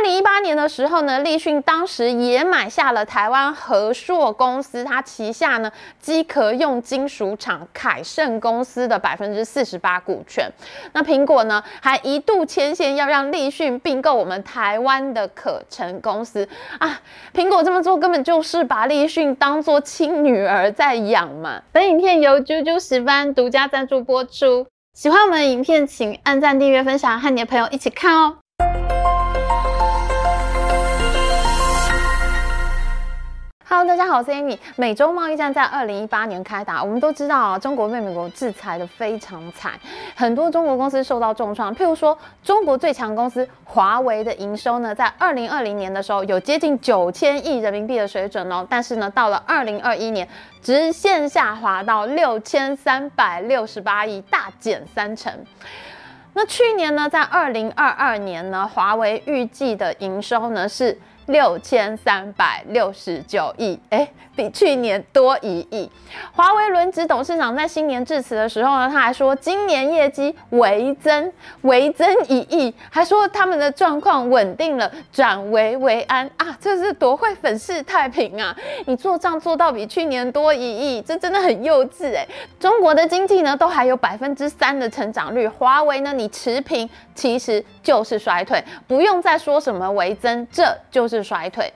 二零一八年的时候呢，立讯当时也买下了台湾和硕公司，它旗下呢机壳用金属厂凯盛公司的百分之四十八股权。那苹果呢，还一度牵线要让立讯并购我们台湾的可成公司啊。苹果这么做根本就是把立讯当做亲女儿在养嘛。本影片由啾啾石斑独家赞助播出。喜欢我们的影片，请按赞、订阅、分享，和你的朋友一起看哦。Hello，大家好，我是 Amy。美洲贸易战在二零一八年开打，我们都知道啊，中国被美国制裁得非常惨，很多中国公司受到重创。譬如说，中国最强公司华为的营收呢，在二零二零年的时候有接近九千亿人民币的水准哦，但是呢，到了二零二一年，直线下滑到六千三百六十八亿，大减三成。那去年呢，在二零二二年呢，华为预计的营收呢是。六千三百六十九亿，哎，比去年多一亿。华为轮值董事长在新年致辞的时候呢，他还说今年业绩微增，微增一亿，还说他们的状况稳定了，转危为安啊，这是多会粉饰太平啊！你做账做到比去年多一亿，这真的很幼稚哎。中国的经济呢，都还有百分之三的成长率，华为呢，你持平其实就是衰退，不用再说什么微增，这就是。甩腿，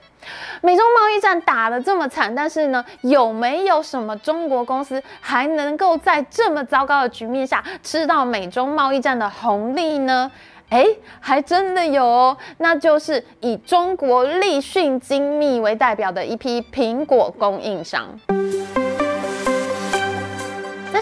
美中贸易战打得这么惨，但是呢，有没有什么中国公司还能够在这么糟糕的局面下吃到美中贸易战的红利呢？哎，还真的有哦，那就是以中国立讯精密为代表的一批苹果供应商。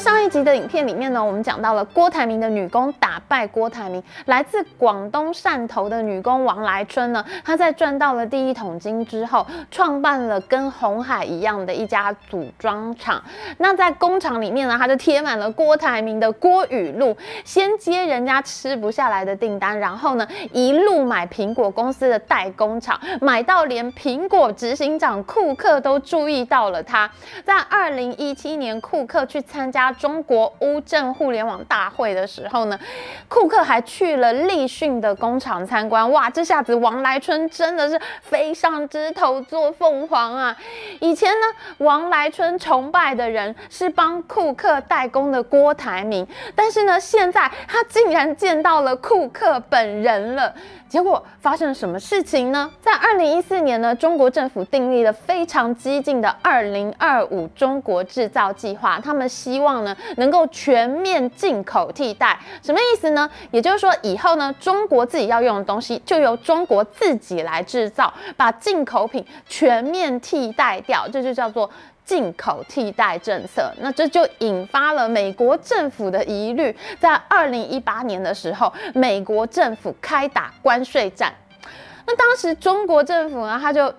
上一集的影片里面呢，我们讲到了郭台铭的女工打败郭台铭，来自广东汕头的女工王来春呢，她在赚到了第一桶金之后，创办了跟红海一样的一家组装厂。那在工厂里面呢，她就贴满了郭台铭的郭语录，先接人家吃不下来的订单，然后呢，一路买苹果公司的代工厂，买到连苹果执行长库克都注意到了他。在二零一七年，库克去参加。中国乌镇互联网大会的时候呢，库克还去了立讯的工厂参观。哇，这下子王来春真的是飞上枝头做凤凰啊！以前呢，王来春崇拜的人是帮库克代工的郭台铭，但是呢，现在他竟然见到了库克本人了。结果发生了什么事情呢？在二零一四年呢，中国政府订立了非常激进的“二零二五”中国制造计划，他们希望呢能够全面进口替代。什么意思呢？也就是说，以后呢，中国自己要用的东西就由中国自己来制造，把进口品全面替代掉，这就叫做。进口替代政策，那这就引发了美国政府的疑虑。在二零一八年的时候，美国政府开打关税战。那当时中国政府呢，他就。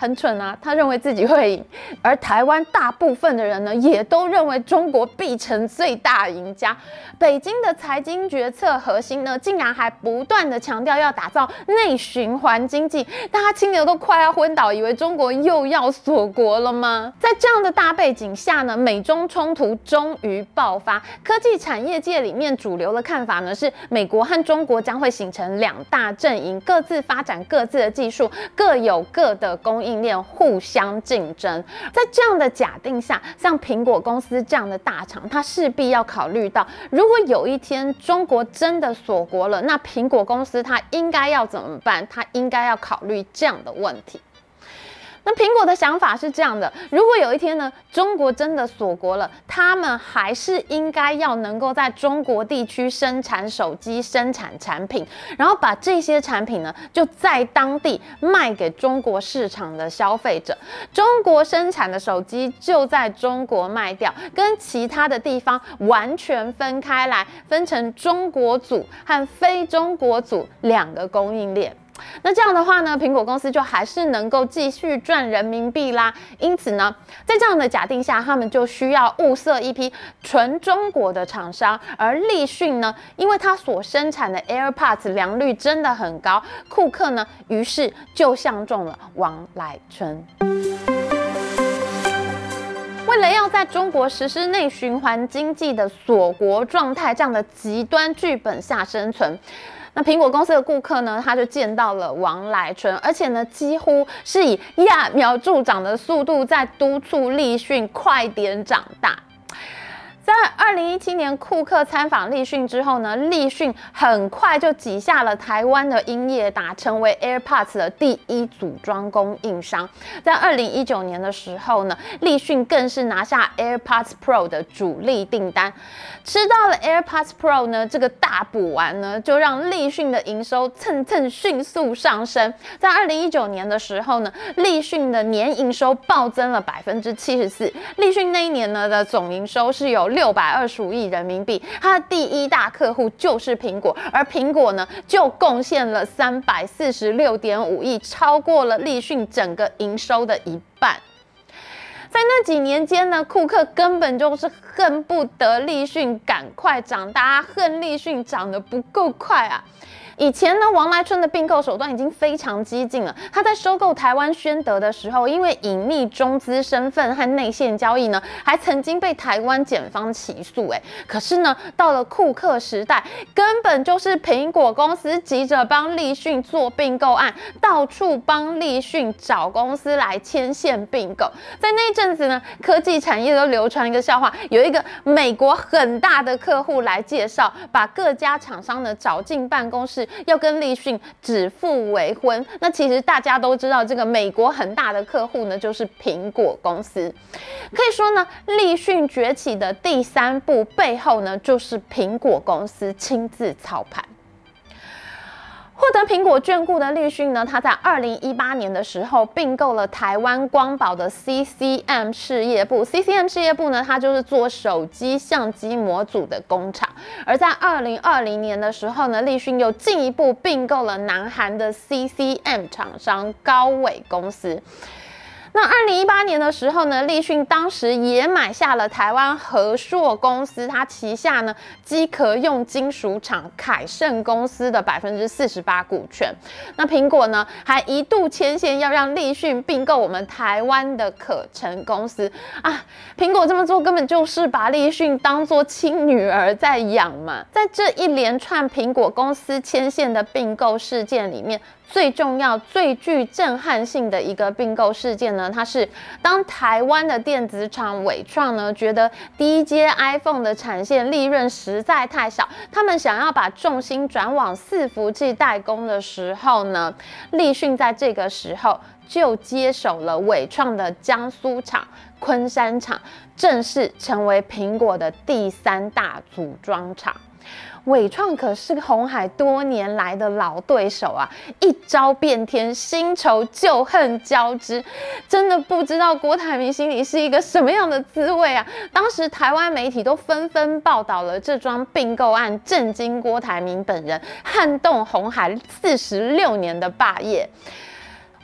很蠢啊！他认为自己会赢，而台湾大部分的人呢，也都认为中国必成最大赢家。北京的财经决策核心呢，竟然还不断的强调要打造内循环经济，大家听得都快要昏倒，以为中国又要锁国了吗？在这样的大背景下呢，美中冲突终于爆发。科技产业界里面主流的看法呢，是美国和中国将会形成两大阵营，各自发展各自的技术，各有各的供应。链互相竞争，在这样的假定下，像苹果公司这样的大厂，它势必要考虑到，如果有一天中国真的锁国了，那苹果公司它应该要怎么办？它应该要考虑这样的问题。那苹果的想法是这样的：如果有一天呢，中国真的锁国了，他们还是应该要能够在中国地区生产手机、生产产品，然后把这些产品呢，就在当地卖给中国市场的消费者。中国生产的手机就在中国卖掉，跟其他的地方完全分开来，分成中国组和非中国组两个供应链。那这样的话呢，苹果公司就还是能够继续赚人民币啦。因此呢，在这样的假定下，他们就需要物色一批纯中国的厂商。而立讯呢，因为它所生产的 AirPods 良率真的很高，库克呢，于是就相中了王来春。为了要在中国实施内循环经济的锁国状态这样的极端剧本下生存。那苹果公司的顾客呢，他就见到了王来春，而且呢，几乎是以揠苗助长的速度在督促立讯快点长大。在二零一七年，库克参访立讯之后呢，立讯很快就挤下了台湾的英业达，成为 AirPods 的第一组装供应商。在二零一九年的时候呢，立讯更是拿下 AirPods Pro 的主力订单。吃到了 AirPods Pro 呢，这个大补丸呢，就让立讯的营收蹭蹭迅速上升。在二零一九年的时候呢，立讯的年营收暴增了百分之七十四。立讯那一年呢的总营收是有六百二十五亿人民币，它的第一大客户就是苹果，而苹果呢就贡献了三百四十六点五亿，超过了立讯整个营收的一半。在那几年间呢，库克根本就是恨不得立讯赶快长大，恨立讯长得不够快啊。以前呢，王来春的并购手段已经非常激进了。他在收购台湾宣德的时候，因为隐匿中资身份和内线交易呢，还曾经被台湾检方起诉。哎，可是呢，到了库克时代，根本就是苹果公司急着帮立讯做并购案，到处帮立讯找公司来牵线并购。在那阵子呢，科技产业都流传一个笑话，有一个美国很大的客户来介绍，把各家厂商呢找进办公室。要跟立讯指腹为婚，那其实大家都知道，这个美国很大的客户呢，就是苹果公司。可以说呢，立讯崛起的第三步背后呢，就是苹果公司亲自操盘。获得苹果眷顾的立讯呢，他在二零一八年的时候并购了台湾光宝的 CCM 事业部。CCM 事业部呢，它就是做手机相机模组的工厂。而在二零二零年的时候呢，立讯又进一步并购了南韩的 CCM 厂商高伟公司。那二零一八年的时候呢，立讯当时也买下了台湾和硕公司，它旗下呢机壳用金属厂凯盛公司的百分之四十八股权。那苹果呢还一度牵线要让立讯并购我们台湾的可成公司啊，苹果这么做根本就是把立讯当作亲女儿在养嘛。在这一连串苹果公司牵线的并购事件里面。最重要、最具震撼性的一个并购事件呢，它是当台湾的电子厂伟创呢，觉得第一阶 iPhone 的产线利润实在太少，他们想要把重心转往伺服器代工的时候呢，立讯在这个时候就接手了伟创的江苏厂、昆山厂，正式成为苹果的第三大组装厂。伟创可是红海多年来的老对手啊，一招变天，新仇旧恨交织，真的不知道郭台铭心里是一个什么样的滋味啊！当时台湾媒体都纷纷报道了这桩并购案，震惊郭台铭本人，撼动红海四十六年的霸业。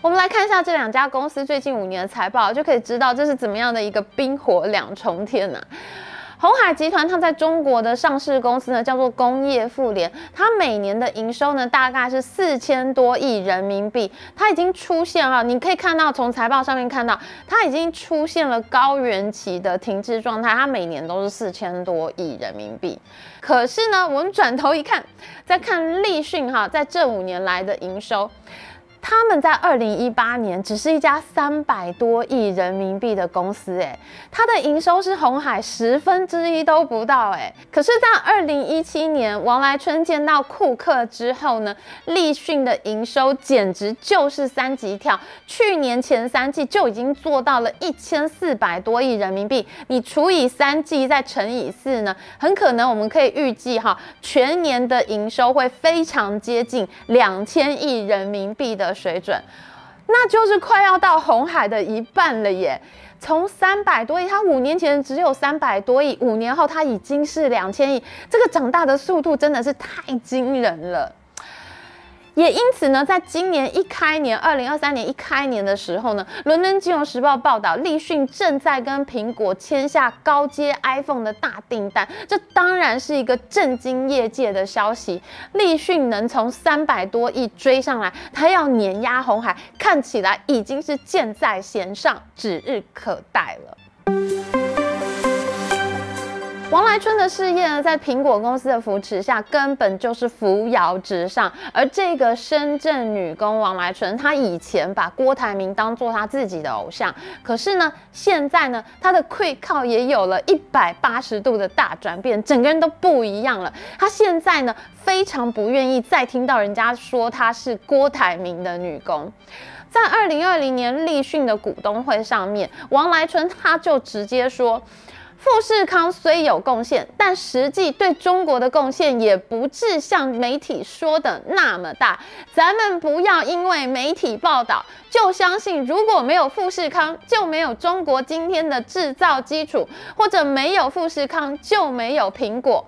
我们来看一下这两家公司最近五年的财报，就可以知道这是怎么样的一个冰火两重天呢、啊？鸿海集团它在中国的上市公司呢，叫做工业富联，它每年的营收呢，大概是四千多亿人民币，它已经出现了，你可以看到从财报上面看到，它已经出现了高原期的停滞状态，它每年都是四千多亿人民币。可是呢，我们转头一看，再看立讯哈，在这五年来的营收。他们在二零一八年只是一家三百多亿人民币的公司，哎，它的营收是红海十分之一都不到，哎。可是，在二零一七年，王来春见到库克之后呢，立讯的营收简直就是三级跳，去年前三季就已经做到了一千四百多亿人民币，你除以三季再乘以四呢，很可能我们可以预计哈，全年的营收会非常接近两千亿人民币的。水准，那就是快要到红海的一半了耶！从三百多亿，它五年前只有三百多亿，五年后它已经是两千亿，这个长大的速度真的是太惊人了。也因此呢，在今年一开年，二零二三年一开年的时候呢，伦敦金融时报报道，立讯正在跟苹果签下高阶 iPhone 的大订单，这当然是一个震惊业界的消息。立讯能从三百多亿追上来，它要碾压红海，看起来已经是箭在弦上，指日可待了。王来春的事业呢，在苹果公司的扶持下，根本就是扶摇直上。而这个深圳女工王来春，她以前把郭台铭当做她自己的偶像，可是呢，现在呢，她的气口也有了一百八十度的大转变，整个人都不一样了。她现在呢，非常不愿意再听到人家说她是郭台铭的女工。在二零二零年立讯的股东会上面，王来春她就直接说。富士康虽有贡献，但实际对中国的贡献也不至像媒体说的那么大。咱们不要因为媒体报道就相信，如果没有富士康，就没有中国今天的制造基础，或者没有富士康就没有苹果。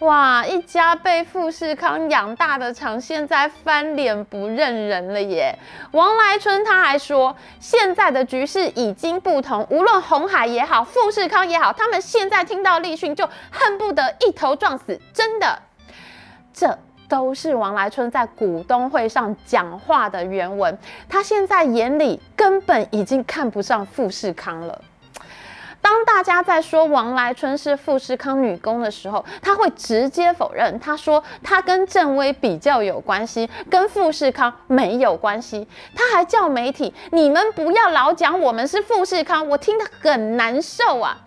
哇！一家被富士康养大的厂，现在翻脸不认人了耶。王来春他还说，现在的局势已经不同，无论红海也好，富士康也好，他们现在听到立讯就恨不得一头撞死。真的，这都是王来春在股东会上讲话的原文。他现在眼里根本已经看不上富士康了。当大家在说王来春是富士康女工的时候，他会直接否认。他说他跟郑威比较有关系，跟富士康没有关系。他还叫媒体：“你们不要老讲我们是富士康，我听得很难受啊。”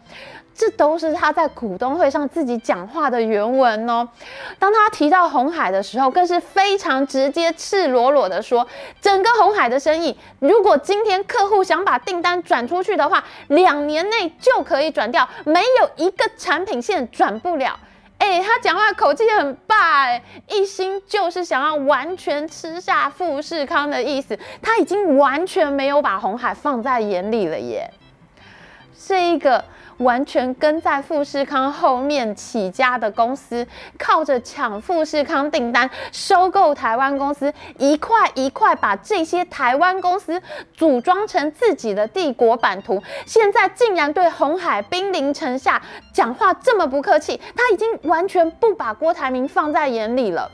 这都是他在股东会上自己讲话的原文哦。当他提到红海的时候，更是非常直接、赤裸裸的说：整个红海的生意，如果今天客户想把订单转出去的话，两年内就可以转掉，没有一个产品线转不了。哎，他讲话口气很霸，哎，一心就是想要完全吃下富士康的意思。他已经完全没有把红海放在眼里了耶。这一个。完全跟在富士康后面起家的公司，靠着抢富士康订单，收购台湾公司，一块一块把这些台湾公司组装成自己的帝国版图。现在竟然对红海兵临城下，讲话这么不客气，他已经完全不把郭台铭放在眼里了。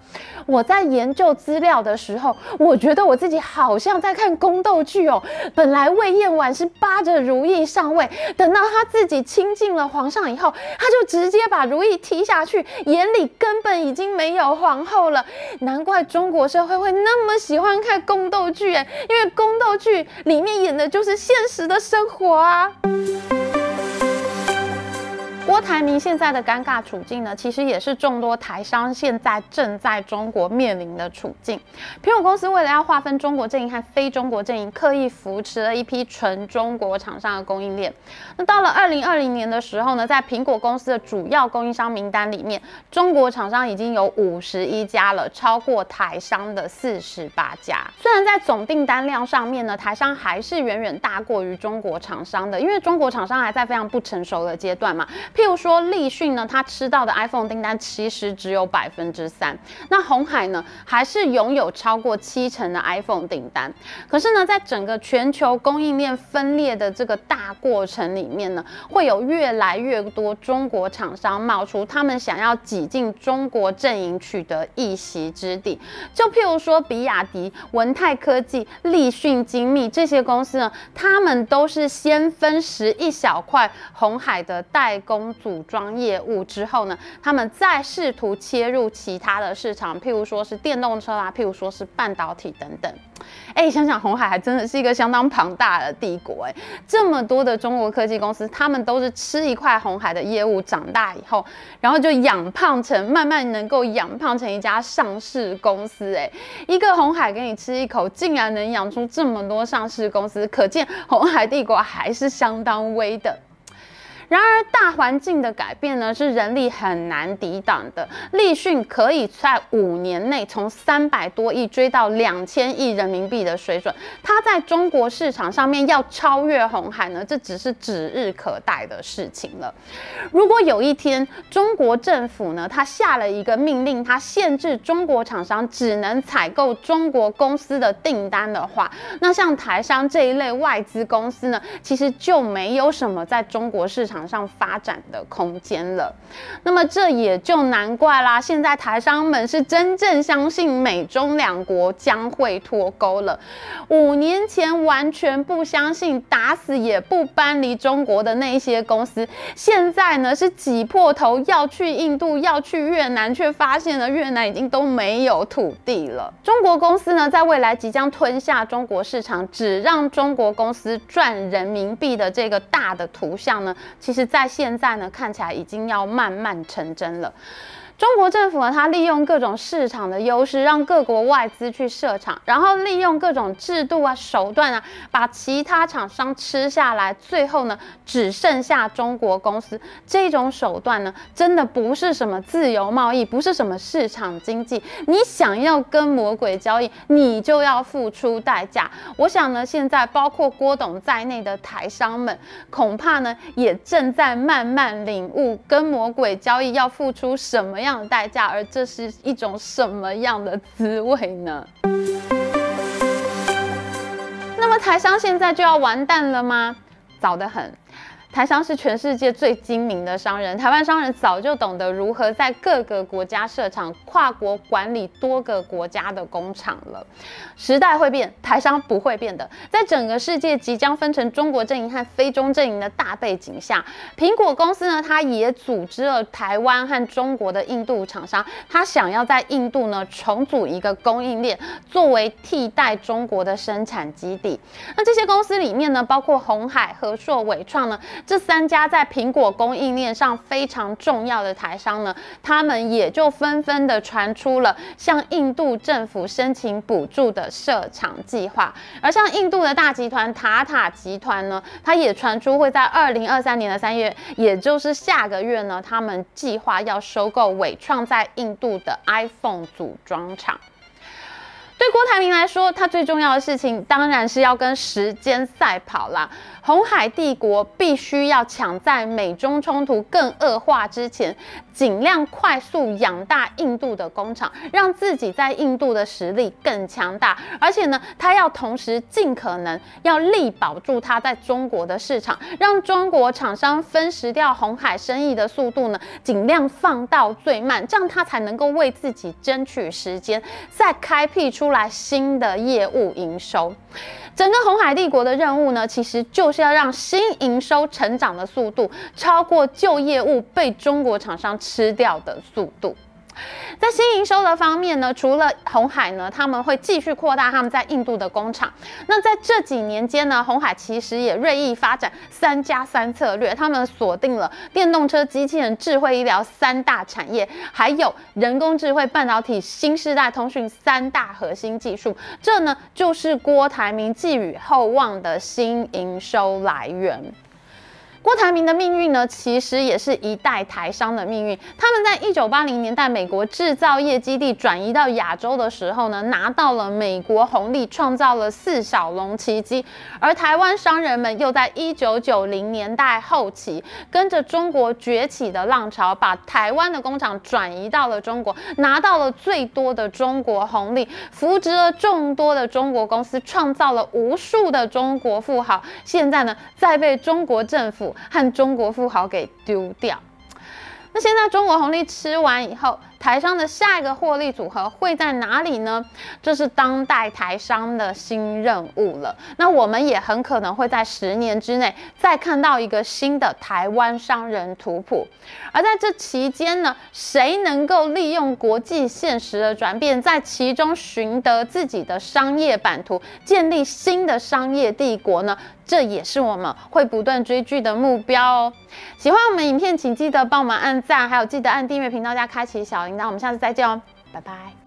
我在研究资料的时候，我觉得我自己好像在看宫斗剧哦。本来魏彦婉是扒着如意上位，等到他自己亲近了皇上以后，他就直接把如意踢下去，眼里根本已经没有皇后了。难怪中国社会会那么喜欢看宫斗剧，哎，因为宫斗剧里面演的就是现实的生活啊。郭台铭现在的尴尬处境呢，其实也是众多台商现在正在中国面临的处境。苹果公司为了要划分中国阵营和非中国阵营，刻意扶持了一批纯中国厂商的供应链。那到了二零二零年的时候呢，在苹果公司的主要供应商名单里面，中国厂商已经有五十一家了，超过台商的四十八家。虽然在总订单量上面呢，台商还是远远大过于中国厂商的，因为中国厂商还在非常不成熟的阶段嘛。譬如说立讯呢，它吃到的 iPhone 订单其实只有百分之三。那红海呢，还是拥有超过七成的 iPhone 订单。可是呢，在整个全球供应链分裂的这个大过程里面呢，会有越来越多中国厂商冒出，他们想要挤进中国阵营，取得一席之地。就譬如说，比亚迪、文泰科技、立讯精密这些公司呢，他们都是先分食一小块红海的代工。组装业务之后呢，他们再试图切入其他的市场，譬如说是电动车啊，譬如说是半导体等等。哎，想想红海还真的是一个相当庞大的帝国哎，这么多的中国科技公司，他们都是吃一块红海的业务长大以后，然后就养胖成，慢慢能够养胖成一家上市公司哎，一个红海给你吃一口，竟然能养出这么多上市公司，可见红海帝国还是相当威的。然而，大环境的改变呢，是人力很难抵挡的。立讯可以在五年内从三百多亿追到两千亿人民币的水准，它在中国市场上面要超越红海呢，这只是指日可待的事情了。如果有一天中国政府呢，它下了一个命令，它限制中国厂商只能采购中国公司的订单的话，那像台商这一类外资公司呢，其实就没有什么在中国市场上发展的空间了。那么这也就难怪啦，现在台商们是真正相信美中两国将会脱钩了。五年前完全不相信，打死也不搬离中国的那些公司，现在呢是挤破头要去印度，要去越南，却发现了越南已经都没有土地了。中国公司呢，在未来即将吞下中国市场，只让中国公司赚人民币的这个大的图像呢，其实在现在呢看起来已经要慢慢成真了。中国政府呢，它利用各种市场的优势，让各国外资去设厂，然后利用各种制度啊、手段啊，把其他厂商吃下来，最后呢，只剩下中国公司。这种手段呢，真的不是什么自由贸易，不是什么市场经济。你想要跟魔鬼交易，你就要付出代价。我想呢，现在包括郭董在内的台商们，恐怕呢，也正在慢慢领悟跟魔鬼交易要付出什么样的代价，而这是一种什么样的滋味呢？那么台商现在就要完蛋了吗？早得很。台商是全世界最精明的商人，台湾商人早就懂得如何在各个国家设厂，跨国管理多个国家的工厂了。时代会变，台商不会变的。在整个世界即将分成中国阵营和非中阵营的大背景下，苹果公司呢，它也组织了台湾和中国的印度厂商，它想要在印度呢重组一个供应链，作为替代中国的生产基地。那这些公司里面呢，包括鸿海、和硕、伟创呢。这三家在苹果供应链上非常重要的台商呢，他们也就纷纷的传出了向印度政府申请补助的设厂计划。而像印度的大集团塔塔集团呢，它也传出会在二零二三年的三月，也就是下个月呢，他们计划要收购伟创在印度的 iPhone 组装厂。对郭台铭来说，他最重要的事情当然是要跟时间赛跑啦。红海帝国必须要抢在美中冲突更恶化之前，尽量快速养大印度的工厂，让自己在印度的实力更强大。而且呢，他要同时尽可能要力保住他在中国的市场，让中国厂商分食掉红海生意的速度呢，尽量放到最慢，这样他才能够为自己争取时间，再开辟出来新的业务营收。整个红海帝国的任务呢，其实就是要让新营收成长的速度超过旧业务被中国厂商吃掉的速度。在新营收的方面呢，除了红海呢，他们会继续扩大他们在印度的工厂。那在这几年间呢，红海其实也锐意发展三加三策略，他们锁定了电动车、机器人、智慧医疗三大产业，还有人工智慧、半导体、新时代通讯三大核心技术。这呢，就是郭台铭寄予厚望的新营收来源。郭台铭的命运呢，其实也是一代台商的命运。他们在一九八零年代美国制造业基地转移到亚洲的时候呢，拿到了美国红利，创造了四小龙奇迹。而台湾商人们又在一九九零年代后期，跟着中国崛起的浪潮，把台湾的工厂转移到了中国，拿到了最多的中国红利，扶植了众多的中国公司，创造了无数的中国富豪。现在呢，在被中国政府。和中国富豪给丢掉。那现在中国红利吃完以后，台商的下一个获利组合会在哪里呢？这是当代台商的新任务了。那我们也很可能会在十年之内再看到一个新的台湾商人图谱。而在这期间呢，谁能够利用国际现实的转变，在其中寻得自己的商业版图，建立新的商业帝国呢？这也是我们会不断追剧的目标哦。喜欢我们影片，请记得帮我们按赞，还有记得按订阅频道加开启小铃那我们下次再见哦，拜拜。